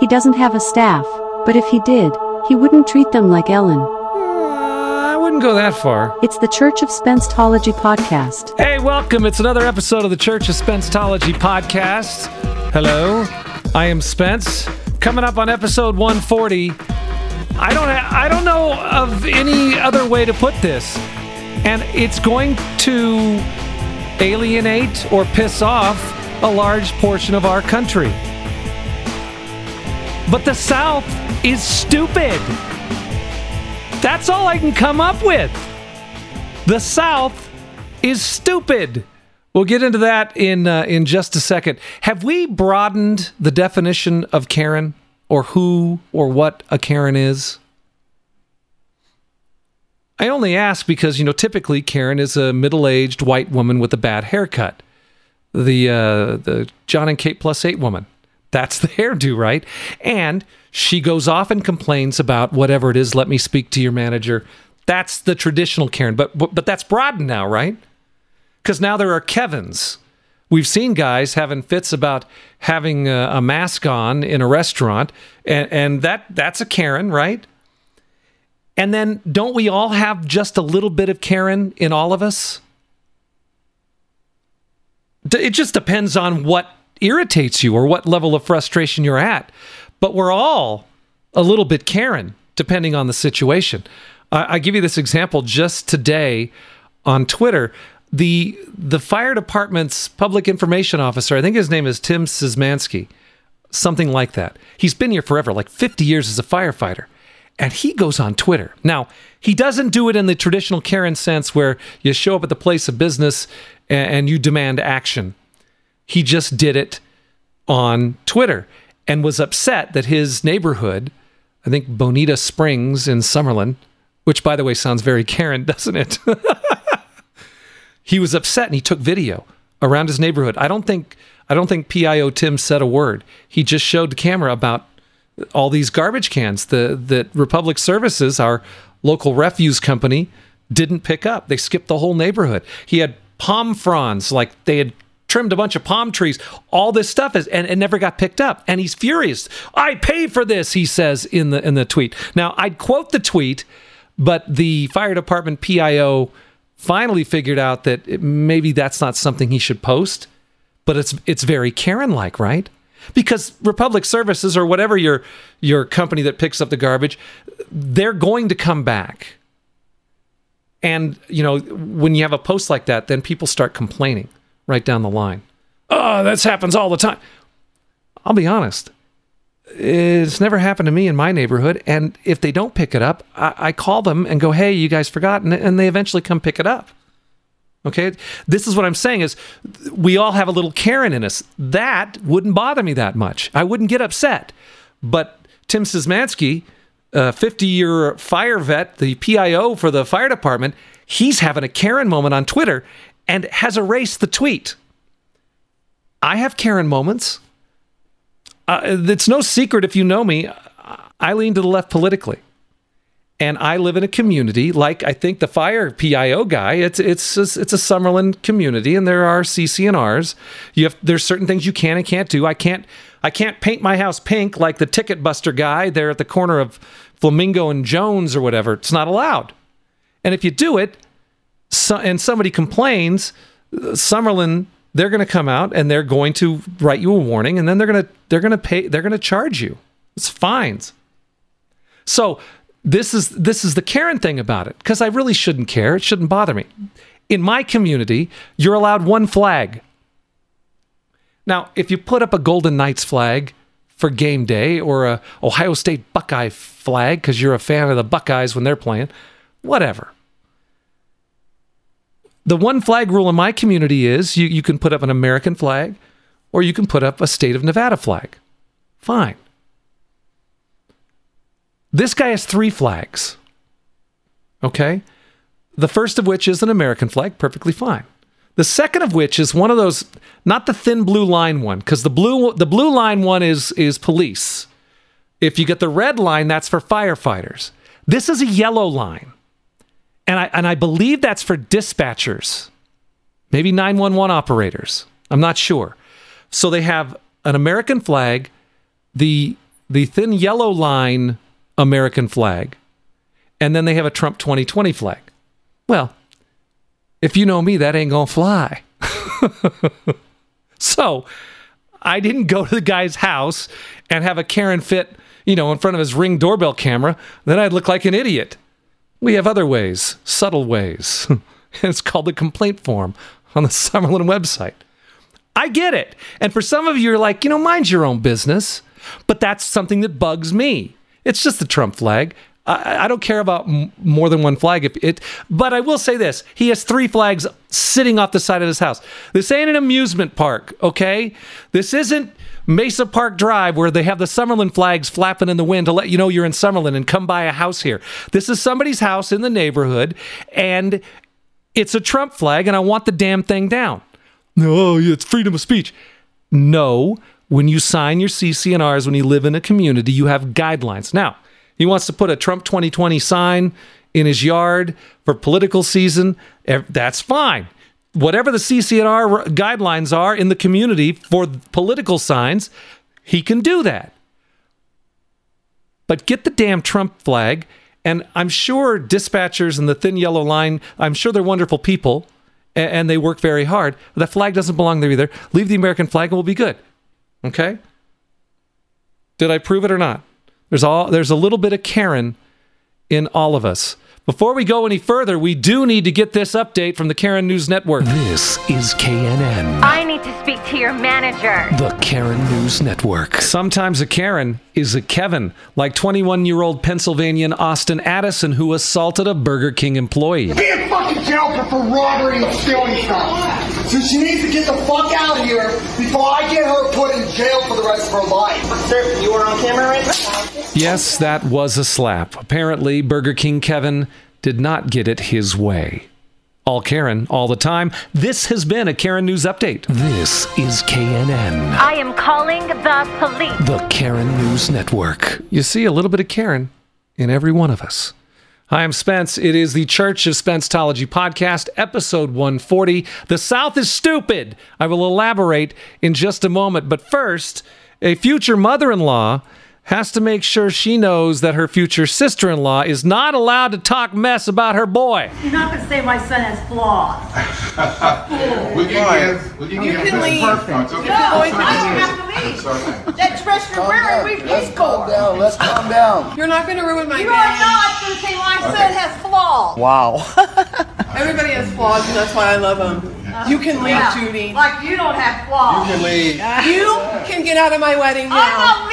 He doesn't have a staff, but if he did, he wouldn't treat them like Ellen. Uh, I wouldn't go that far. It's the Church of Spencetology podcast. Hey, welcome. It's another episode of the Church of Spencetology podcast. Hello, I am Spence. Coming up on episode 140. I don't ha- I don't know of any other way to put this. And it's going to alienate or piss off a large portion of our country. But the South is stupid. That's all I can come up with. The South is stupid. We'll get into that in uh, in just a second. Have we broadened the definition of Karen or who or what a Karen is? I only ask because you know typically Karen is a middle-aged white woman with a bad haircut. The uh, the Jon and Kate plus 8 woman. That's the hairdo, right? And she goes off and complains about whatever it is. Let me speak to your manager. That's the traditional Karen, but but, but that's broadened now, right? Because now there are Kevins. We've seen guys having fits about having a, a mask on in a restaurant, and, and that that's a Karen, right? And then don't we all have just a little bit of Karen in all of us? It just depends on what irritates you or what level of frustration you're at. But we're all a little bit Karen, depending on the situation. I, I give you this example just today on Twitter. The the fire department's public information officer, I think his name is Tim Szymanski, something like that. He's been here forever, like 50 years as a firefighter. And he goes on Twitter. Now, he doesn't do it in the traditional Karen sense where you show up at the place of business and, and you demand action. He just did it on Twitter and was upset that his neighborhood, I think Bonita Springs in Summerlin, which by the way sounds very Karen, doesn't it? he was upset and he took video around his neighborhood. I don't think I don't think PIO Tim said a word. He just showed the camera about all these garbage cans the, that Republic Services, our local refuse company, didn't pick up. They skipped the whole neighborhood. He had palm fronds, like they had trimmed a bunch of palm trees. All this stuff is and it never got picked up. And he's furious. I paid for this, he says in the in the tweet. Now I'd quote the tweet, but the fire department PIO finally figured out that maybe that's not something he should post. But it's it's very Karen like, right? because Republic Services or whatever your your company that picks up the garbage, they're going to come back. And you know, when you have a post like that, then people start complaining right down the line. Ah, oh, this happens all the time. I'll be honest. It's never happened to me in my neighborhood. And if they don't pick it up, I, I call them and go, hey, you guys forgot. And, and they eventually come pick it up. Okay. This is what I'm saying is we all have a little Karen in us. That wouldn't bother me that much. I wouldn't get upset. But Tim Szymanski, a 50 year fire vet, the PIO for the fire department, he's having a Karen moment on Twitter and has erased the tweet. I have Karen moments. Uh, it's no secret if you know me, I lean to the left politically and I live in a community like I think the fire PIO guy. It's it's a, it's a Summerlin community, and there are CC&Rs. You have there's certain things you can and can't do. I can't I can't paint my house pink like the ticket buster guy there at the corner of Flamingo and Jones or whatever. It's not allowed. And if you do it, so, and somebody complains, Summerlin they're going to come out and they're going to write you a warning, and then they're going to they're going to pay they're going to charge you. It's fines. So this is this is the Karen thing about it because I really shouldn't care. It shouldn't bother me. In my community, you're allowed one flag. Now, if you put up a Golden Knights flag for game day or a Ohio State Buckeye flag because you're a fan of the Buckeyes when they're playing, whatever. The one flag rule in my community is you, you can put up an American flag or you can put up a state of Nevada flag. Fine. This guy has three flags. Okay? The first of which is an American flag, perfectly fine. The second of which is one of those, not the thin blue line one, because the blue the blue line one is is police. If you get the red line, that's for firefighters. This is a yellow line. And I and I believe that's for dispatchers. Maybe 911 operators. I'm not sure. So they have an American flag, the the thin yellow line American flag, and then they have a Trump 2020 flag. Well, if you know me, that ain't gonna fly. so I didn't go to the guy's house and have a Karen fit, you know, in front of his ring doorbell camera. Then I'd look like an idiot. We have other ways, subtle ways. it's called the complaint form on the Summerlin website. I get it. And for some of you, you're like, you know, mind your own business. But that's something that bugs me. It's just the Trump flag. I, I don't care about m- more than one flag. If it, but I will say this: he has three flags sitting off the side of his house. This ain't an amusement park, okay? This isn't Mesa Park Drive where they have the Summerlin flags flapping in the wind to let you know you're in Summerlin and come buy a house here. This is somebody's house in the neighborhood, and it's a Trump flag, and I want the damn thing down. Oh, no, it's freedom of speech. No, when you sign your CCNRs, when you live in a community, you have guidelines. Now, he wants to put a Trump 2020 sign in his yard for political season. That's fine. Whatever the CCNR guidelines are in the community for political signs, he can do that. But get the damn Trump flag. And I'm sure dispatchers and the thin yellow line, I'm sure they're wonderful people and they work very hard. That flag doesn't belong there either. Leave the American flag and we'll be good. Okay? Did I prove it or not? There's all there's a little bit of Karen in all of us. Before we go any further, we do need to get this update from the Karen News Network. This is KNN, I need to speak to your manager. the Karen News Network. Sometimes a Karen is a Kevin, like 21 year old Pennsylvanian Austin Addison who assaulted a Burger King employee. be in fucking jail for, for robbery and stealing stuff. So she needs to get the fuck out of here before I get her put in jail for the rest of her life. Sir, you are on camera right now. Yes, that was a slap. Apparently, Burger King Kevin did not get it his way. All Karen, all the time. This has been a Karen News Update. This is KNN, I am calling the police. the Karen News Network. You see a little bit of Karen in every one of us. Hi, I'm Spence. It is the Church of Spencetology podcast, episode 140. The South is stupid. I will elaborate in just a moment. But first, a future mother in law has to make sure she knows that her future sister in law is not allowed to talk mess about her boy. You're not going to say my son has flaws. We can give, we can You give can him leave. perfect. No, I don't have to leave. That dress you're wearing, we paid for. down. Let's calm down. You're not going to ruin my You are not going to say my son has flaws. Wow. Everybody has flaws, and that's why I love them. You can leave, Yeah, Judy. Like you don't have flaws. You can leave. You can get out of my wedding I'm now.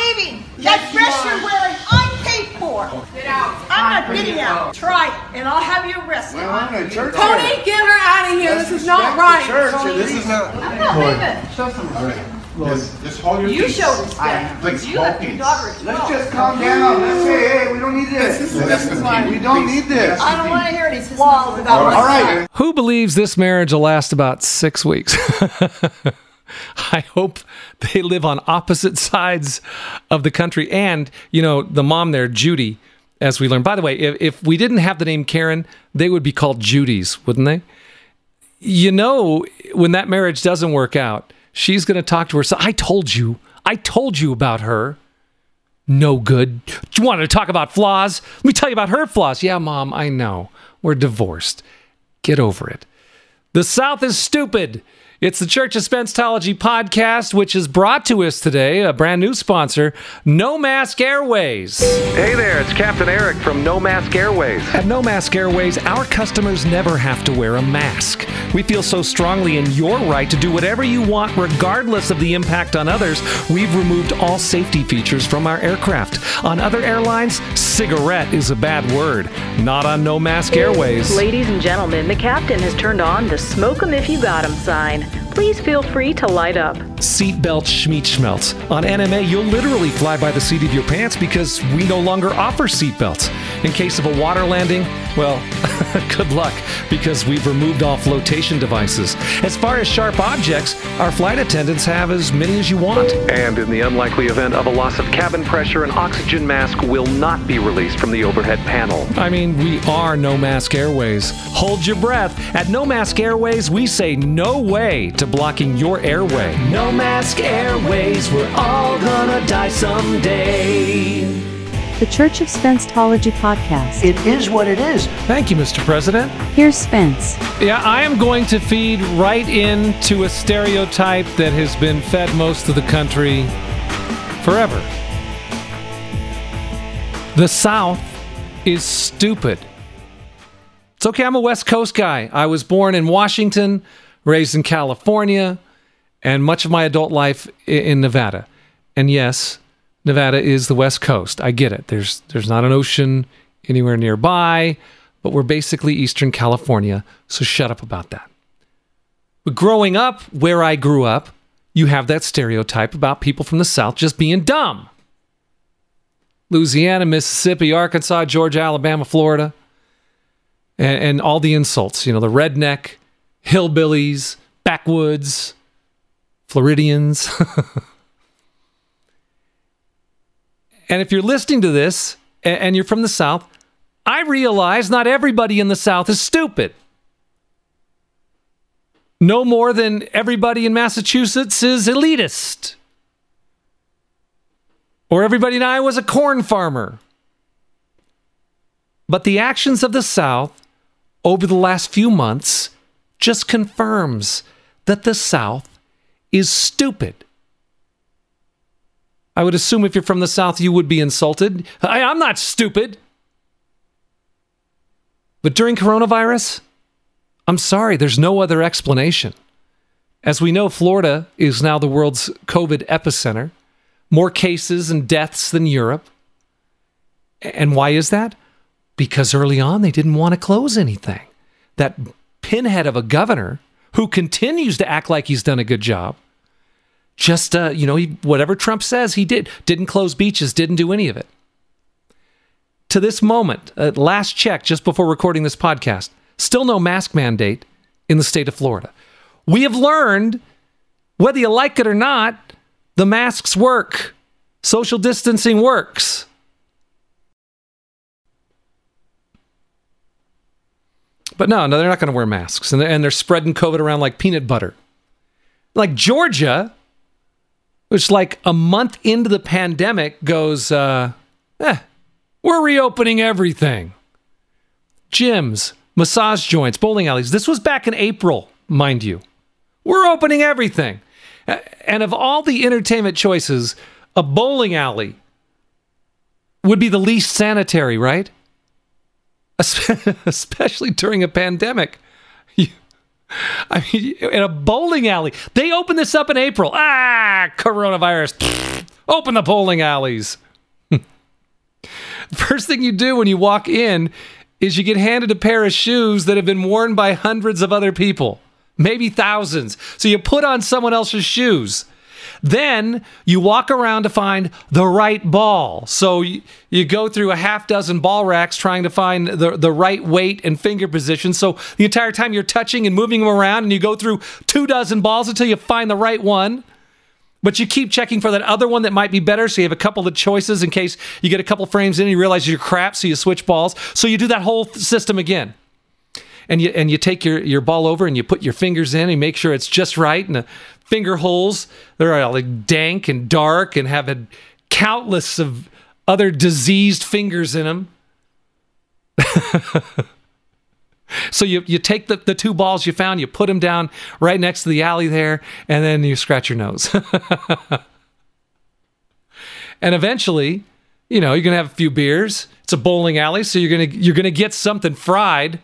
Not leaving. That dress you're wearing, I'm paid for. Get out. I'm not getting out. Try it, and I'll have you arrested. I'm in church. Tony, get her out of here. This is not right. tony This is not. I'm not leaving. Just, just hold your You peace. show respect. Please, You hold left your peace. daughter as Let's just calm down. Let's say, hey, we don't need This this. is, this is why. We don't need this. I don't want to hear any flaws about my All son. right. Who believes this marriage will last about six weeks? I hope they live on opposite sides of the country. And, you know, the mom there, Judy, as we learned. By the way, if, if we didn't have the name Karen, they would be called Judy's, wouldn't they? You know, when that marriage doesn't work out, she's going to talk to her son. I told you. I told you about her. No good. You wanted to talk about flaws? Let me tell you about her flaws. Yeah, mom, I know. We're divorced. Get over it. The South is stupid. It's the Church of Spencetology podcast, which is brought to us today, a brand new sponsor, No Mask Airways. Hey there, it's Captain Eric from No Mask Airways. At No Mask Airways, our customers never have to wear a mask. We feel so strongly in your right to do whatever you want, regardless of the impact on others. We've removed all safety features from our aircraft. On other airlines, cigarette is a bad word. Not on No Mask Airways. Ladies and gentlemen, the captain has turned on the smoke 'em if you got 'em sign. Thank you. Please feel free to light up. Seatbelt schmeatschmelz. On NMA, you'll literally fly by the seat of your pants because we no longer offer seatbelts. In case of a water landing, well, good luck because we've removed all flotation devices. As far as sharp objects, our flight attendants have as many as you want. And in the unlikely event of a loss of cabin pressure, an oxygen mask will not be released from the overhead panel. I mean, we are No Mask Airways. Hold your breath. At No Mask Airways, we say no way to blocking your airway. No mask airways. We're all gonna die someday. The Church of Spencetology podcast. It is what it is. Thank you, Mr. President. Here's Spence. Yeah, I am going to feed right into a stereotype that has been fed most of the country forever. The South is stupid. It's okay, I'm a West Coast guy. I was born in Washington, raised in California, and much of my adult life in Nevada. And yes, Nevada is the West Coast. I get it. There's there's not an ocean anywhere nearby, but we're basically Eastern California, so shut up about that. But growing up where I grew up, you have that stereotype about people from the South just being dumb. Louisiana, Mississippi, Arkansas, Georgia, Alabama, Florida, and, and all the insults. You know, the redneck, hillbillies, backwoods, Floridians. and if you're listening to this and you're from the South, I realize not everybody in the South is stupid. No more than everybody in Massachusetts is elitist. Or everybody in Iowa is a corn farmer. But the actions of the South over the last few months just confirms that the South is stupid. I would assume if you're from the South, you would be insulted. I, I'm not stupid. But during coronavirus, I'm sorry, there's no other explanation. As we know, Florida is now the world's COVID epicenter, more cases and deaths than Europe. And why is that? Because early on they didn't want to close anything. That pinhead of a governor who continues to act like he's done a good job. Just uh, you know, he, whatever Trump says, he did. Didn't close beaches, didn't do any of it. To this moment, uh, last check just before recording this podcast, still no mask mandate in the state of Florida. We have learned, whether you like it or not, the masks work. Social distancing works. But no, no, they're not going to wear masks, and they're, and they're spreading COVID around like peanut butter. Like Georgia, which like a month into the pandemic goes, uh, eh, we're reopening everything. Gyms, massage joints, bowling alleys. This was back in April, mind you. We're opening everything. And of all the entertainment choices, a bowling alley would be the least sanitary, right? Espe- Especially during a pandemic. I mean, in a bowling alley. They opened this up in April. Ah, coronavirus. Open the bowling alleys. First thing you do when you walk in is you get handed a pair of shoes that have been worn by hundreds of other people, maybe thousands. So you put on someone else's shoes. Then you walk around to find the right ball. So you, you go through a half dozen ball racks trying to find the, the right weight and finger position. So the entire time you're touching and moving them around, and you go through two dozen balls until you find the right one. But you keep checking for that other one that might be better. So you have a couple of choices in case you get a couple frames in and you realize you're crap. So you switch balls. So you do that whole system again. And you and you take your, your ball over and you put your fingers in and make sure it's just right. And the finger holes, they're all uh, like dank and dark and have a countless of other diseased fingers in them. So you, you take the, the two balls you found, you put them down right next to the alley there, and then you scratch your nose. and eventually, you know, you're gonna have a few beers. It's a bowling alley, so you're gonna you're gonna get something fried.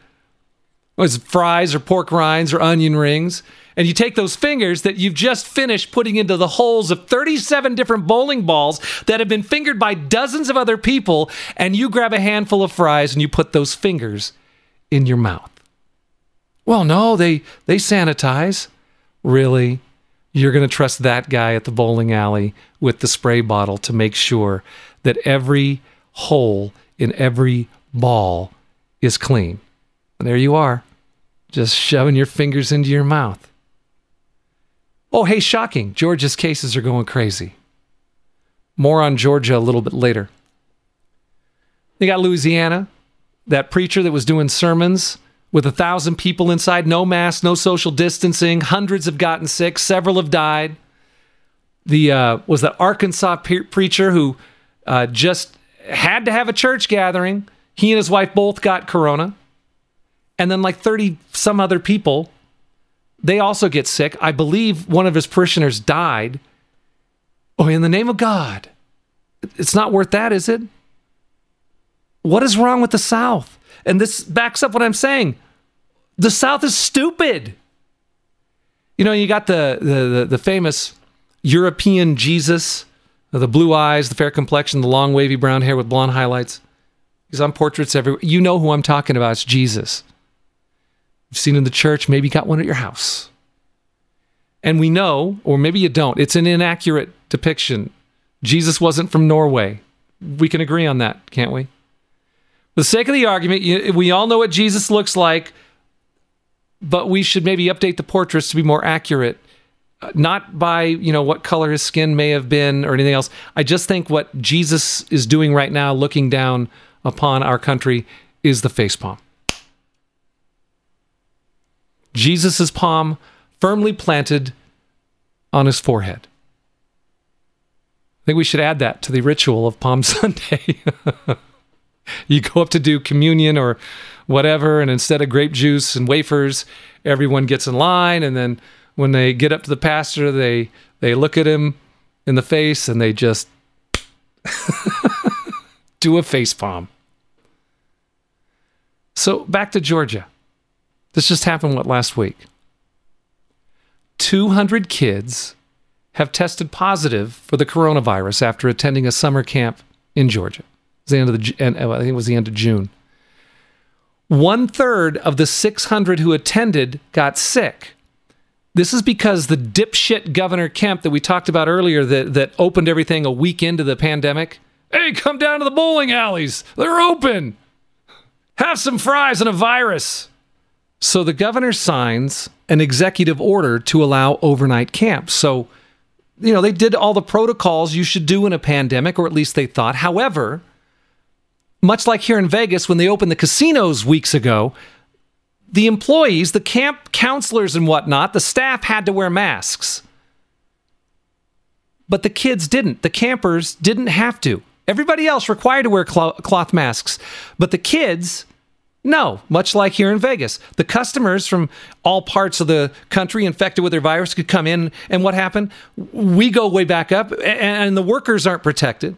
Was fries or pork rinds or onion rings. And you take those fingers that you've just finished putting into the holes of 37 different bowling balls that have been fingered by dozens of other people, and you grab a handful of fries and you put those fingers in your mouth. Well, no, they they sanitize. Really? You're going to trust that guy at the bowling alley with the spray bottle to make sure that every hole in every ball is clean. And there you are, just shoving your fingers into your mouth. Oh, hey, shocking. Georgia's cases are going crazy. More on Georgia a little bit later. They got Louisiana, that preacher that was doing sermons with a thousand people inside, no mask, no social distancing. Hundreds have gotten sick, several have died. the uh, was the Arkansas pe- preacher who uh, just had to have a church gathering. He and his wife both got corona, and then like thirty some other people, they also get sick. I believe one of his parishioners died. Oh, in the name of God, it's not worth that, is it? What is wrong with the South? And this backs up what I'm saying. The South is stupid. You know, you got the the the, the famous European Jesus, the blue eyes, the fair complexion, the long wavy brown hair with blonde highlights. He's on portraits everywhere. You know who I'm talking about. It's Jesus. You've seen in the church, maybe got one at your house. And we know, or maybe you don't, it's an inaccurate depiction. Jesus wasn't from Norway. We can agree on that, can't we? For the sake of the argument, we all know what Jesus looks like, but we should maybe update the portraits to be more accurate uh, not by you know what color his skin may have been or anything else i just think what jesus is doing right now looking down upon our country is the face palm jesus' palm firmly planted on his forehead i think we should add that to the ritual of palm sunday you go up to do communion or whatever, and instead of grape juice and wafers, everyone gets in line, and then when they get up to the pastor, they they look at him in the face and they just do a face palm. So back to Georgia. This just happened what last week. 200 kids have tested positive for the coronavirus after attending a summer camp in Georgia. It was the end of the uh, I think it was the end of June. One third of the 600 who attended got sick. This is because the dipshit Governor Kemp that we talked about earlier that, that opened everything a week into the pandemic. Hey, come down to the bowling alleys. They're open. Have some fries and a virus. So the governor signs an executive order to allow overnight camps. So, you know, they did all the protocols you should do in a pandemic, or at least they thought. However, much like here in Vegas when they opened the casinos weeks ago, the employees, the camp counselors and whatnot, the staff had to wear masks. But the kids didn't. The campers didn't have to. Everybody else required to wear cloth masks. But the kids, no, much like here in Vegas. The customers from all parts of the country infected with their virus could come in, and what happened? We go way back up, and the workers aren't protected.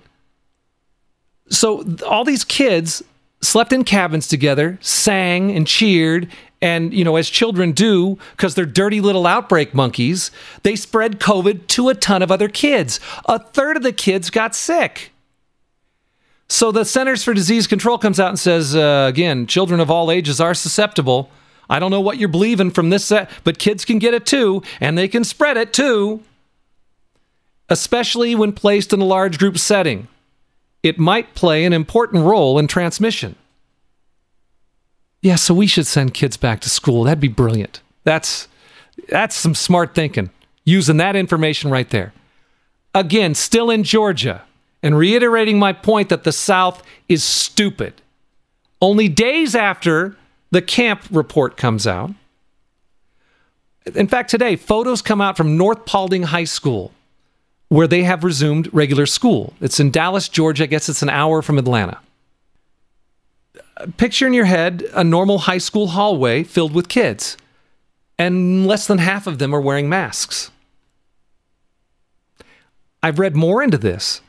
So all these kids slept in cabins together, sang and cheered, and you know, as children do, because they're dirty little outbreak monkeys, they spread COVID to a ton of other kids. A third of the kids got sick. So the Centers for Disease Control comes out and says, uh, again, children of all ages are susceptible. I don't know what you're believing from this set, but kids can get it too, and they can spread it too, especially when placed in a large group setting it might play an important role in transmission. Yeah, so we should send kids back to school. That'd be brilliant. That's that's some smart thinking. Using that information right there. Again, still in Georgia, and reiterating my point that the South is stupid. Only days after the camp report comes out. In fact, today, photos come out from North Paulding High School where they have resumed regular school. It's in Dallas, Georgia. I guess it's an hour from Atlanta. Picture in your head a normal high school hallway filled with kids, and less than half of them are wearing masks. I've read more into this,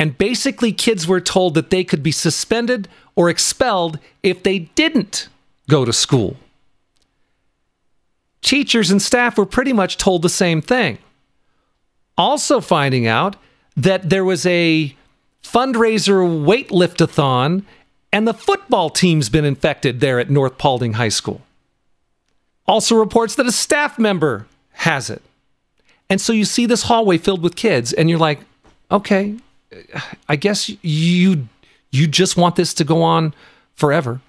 and basically, kids were told that they could be suspended or expelled if they didn't go to school. Teachers and staff were pretty much told the same thing also finding out that there was a fundraiser weightliftathon and the football team's been infected there at North Paulding High School. Also reports that a staff member has it. And so you see this hallway filled with kids and you're like, "Okay, I guess you you just want this to go on forever."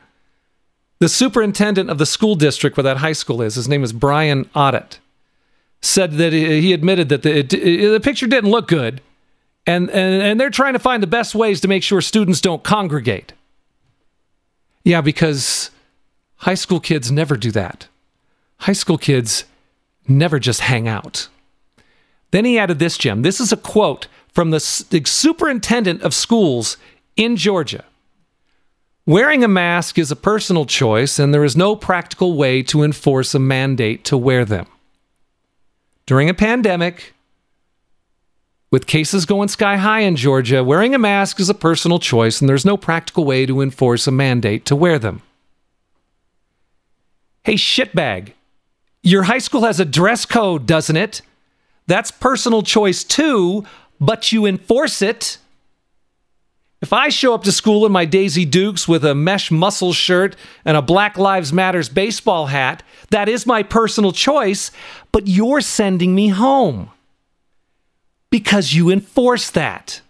The superintendent of the school district where that high school is, his name is Brian Otott said that he admitted that the, the picture didn't look good, and, and and they're trying to find the best ways to make sure students don't congregate. Yeah, because high school kids never do that. High school kids never just hang out. Then he added this gem. This is a quote from the, the superintendent of schools in Georgia. Wearing a mask is a personal choice, and there is no practical way to enforce a mandate to wear them. During a pandemic, with cases going sky high in Georgia, wearing a mask is a personal choice, and there's no practical way to enforce a mandate to wear them. Hey, shitbag, your high school has a dress code, doesn't it? That's personal choice too, but you enforce it. If I show up to school in my Daisy Dukes with a mesh muscle shirt and a Black Lives Matters baseball hat, that is my personal choice, but you're sending me home because you enforce that.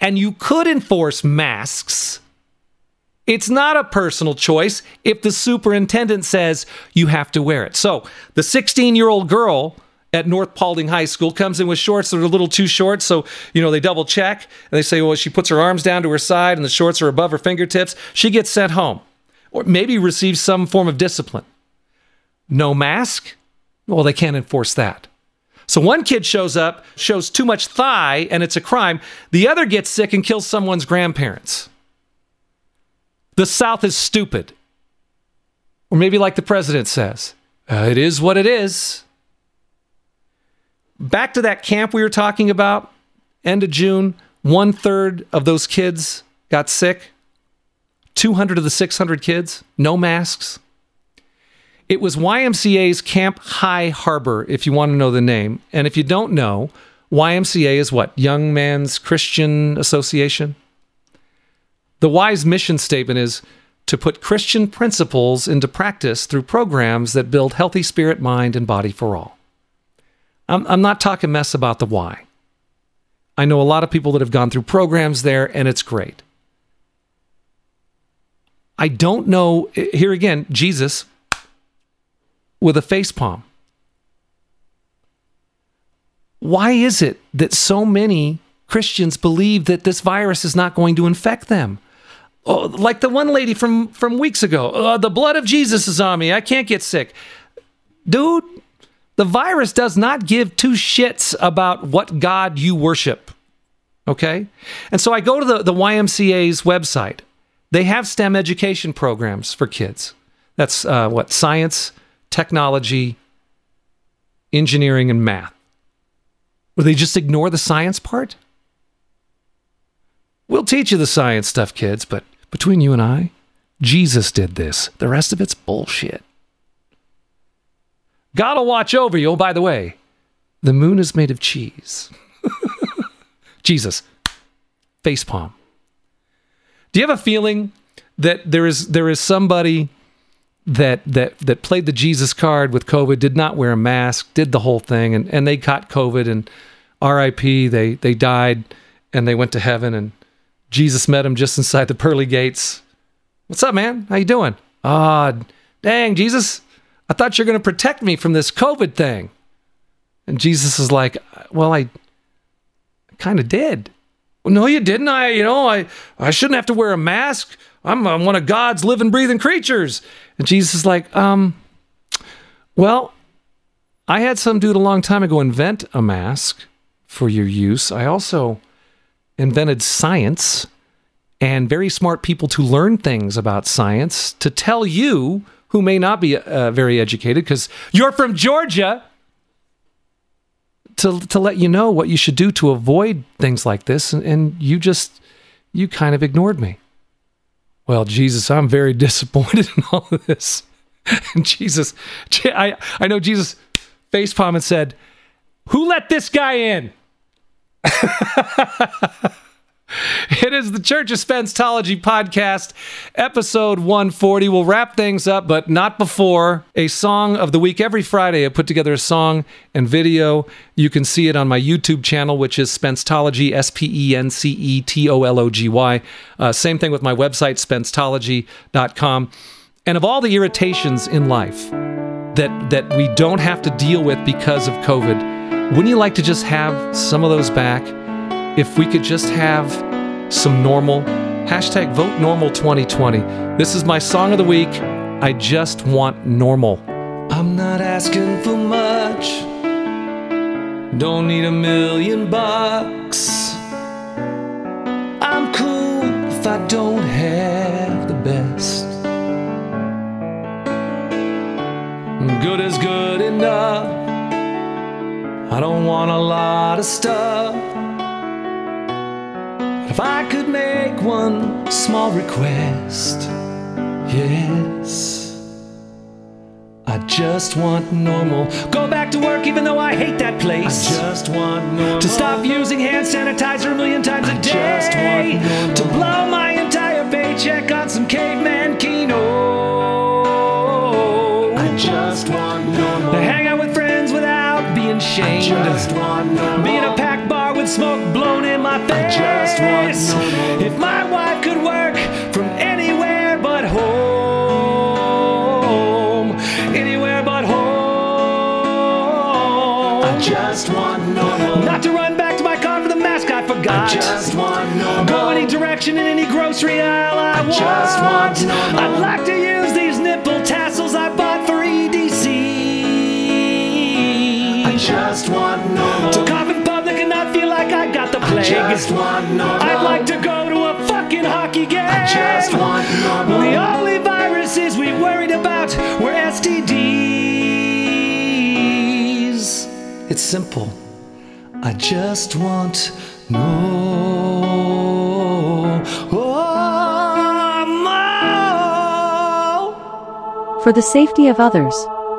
And you could enforce masks. It's not a personal choice if the superintendent says you have to wear it. So the 16 year old girl at North Paulding High School comes in with shorts that are a little too short. So, you know, they double check and they say, well, she puts her arms down to her side and the shorts are above her fingertips. She gets sent home or maybe receives some form of discipline. No mask? Well, they can't enforce that. So one kid shows up, shows too much thigh, and it's a crime. The other gets sick and kills someone's grandparents. The South is stupid. Or maybe, like the president says, uh, it is what it is. Back to that camp we were talking about, end of June, one third of those kids got sick. 200 of the 600 kids, no masks. It was YMCA's Camp High Harbor, if you want to know the name. And if you don't know, YMCA is what? Young Man's Christian Association? The Y's mission statement is to put Christian principles into practice through programs that build healthy spirit, mind, and body for all. I'm, I'm not talking mess about the why. I know a lot of people that have gone through programs there, and it's great. I don't know. Here again, Jesus with a face palm. Why is it that so many Christians believe that this virus is not going to infect them? Oh, like the one lady from from weeks ago, "Uh, the blood of Jesus is on me. I can't get sick. Dude, the virus does not give two shits about what God you worship. Okay? And so I go to the, the YMCA's website. They have STEM education programs for kids. That's uh, what? Science, technology, engineering, and math. Will they just ignore the science part? We'll teach you the science stuff, kids, but between you and I, Jesus did this. The rest of it's bullshit. God will watch over you. Oh, by the way, the moon is made of cheese. Jesus, face palm. Do you have a feeling that there is there is somebody that that that played the Jesus card with COVID, did not wear a mask, did the whole thing, and, and they caught COVID and R.I.P. They they died and they went to heaven and Jesus met him just inside the pearly gates. What's up, man? How you doing? Ah, dang, Jesus, I thought you're going to protect me from this COVID thing. And Jesus is like, well, I kind of did. Well, no, you didn't. I, you know, I, I shouldn't have to wear a mask. I'm, I'm one of God's living, breathing creatures. And Jesus is like, um, well, I had some dude a long time ago invent a mask for your use. I also invented science and very smart people to learn things about science to tell you who may not be uh, very educated because you're from Georgia. To to let you know what you should do to avoid things like this and, and you just you kind of ignored me. Well jesus i'm very disappointed in all of this. And jesus i i know jesus facepalm and said who let this guy in It is the Church of Spencetology podcast, episode 140. We'll wrap things up, but not before a song of the week. Every Friday, I put together a song and video. You can see it on my YouTube channel, which is Spencetology, S P E N C E T O L O G Y. Uh, same thing with my website, spencetology.com. And of all the irritations in life that, that we don't have to deal with because of COVID, wouldn't you like to just have some of those back? If we could just have some normal hashtag vote normal 2020 this is my song of the week i just want normal i'm not asking for much Don't need a million bucks. I'm cool if I don't have the best. Good is good enough. I don't want a lot of stuff. If I could make one small request, yes. I just want normal. Go back to work even though I hate that place. I just want normal. To stop using hand sanitizer a million times a I day. just want normal. To blow my entire paycheck on some Caveman Keno. I just want normal. To hang out with friends without being shamed. I just want normal. Be in a with smoke blown in my face. just want normal. If my wife could work from anywhere but home, anywhere but home. I just want normal. Not to run back to my car for the mask I forgot. I just want normal. Go any direction in any grocery aisle I, want. just want normal. I'd like to use these nipple tassels I bought for EDC. I just want normal. To plague. just want normal. I'd like to go to a fucking hockey game. I just want normal. The only viruses we worried about were STDs. It's simple. I just want normal. For the safety of others.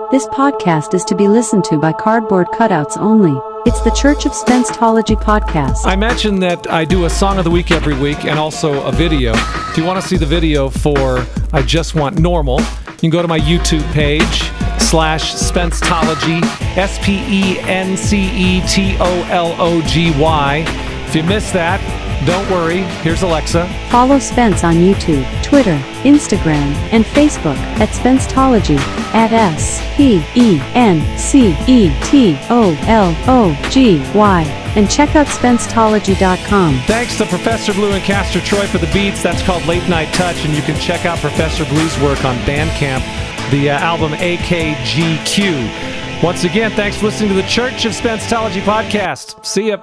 This podcast is to be listened to by cardboard cutouts only. It's the Church of Spencetology podcast. I mentioned that I do a song of the week every week and also a video. If you want to see the video for I Just Want Normal, you can go to my YouTube page slash Spencetology, S P E N C E T O L O G Y. If you missed that, don't worry. Here's Alexa. Follow Spence on YouTube, Twitter, Instagram, and Facebook at Spencetology at S P E N C E T O L O G Y and check out Spencetology.com. Thanks to Professor Blue and Castor Troy for the beats. That's called Late Night Touch, and you can check out Professor Blue's work on Bandcamp, the uh, album AKGQ. Once again, thanks for listening to the Church of Spencetology podcast. See ya.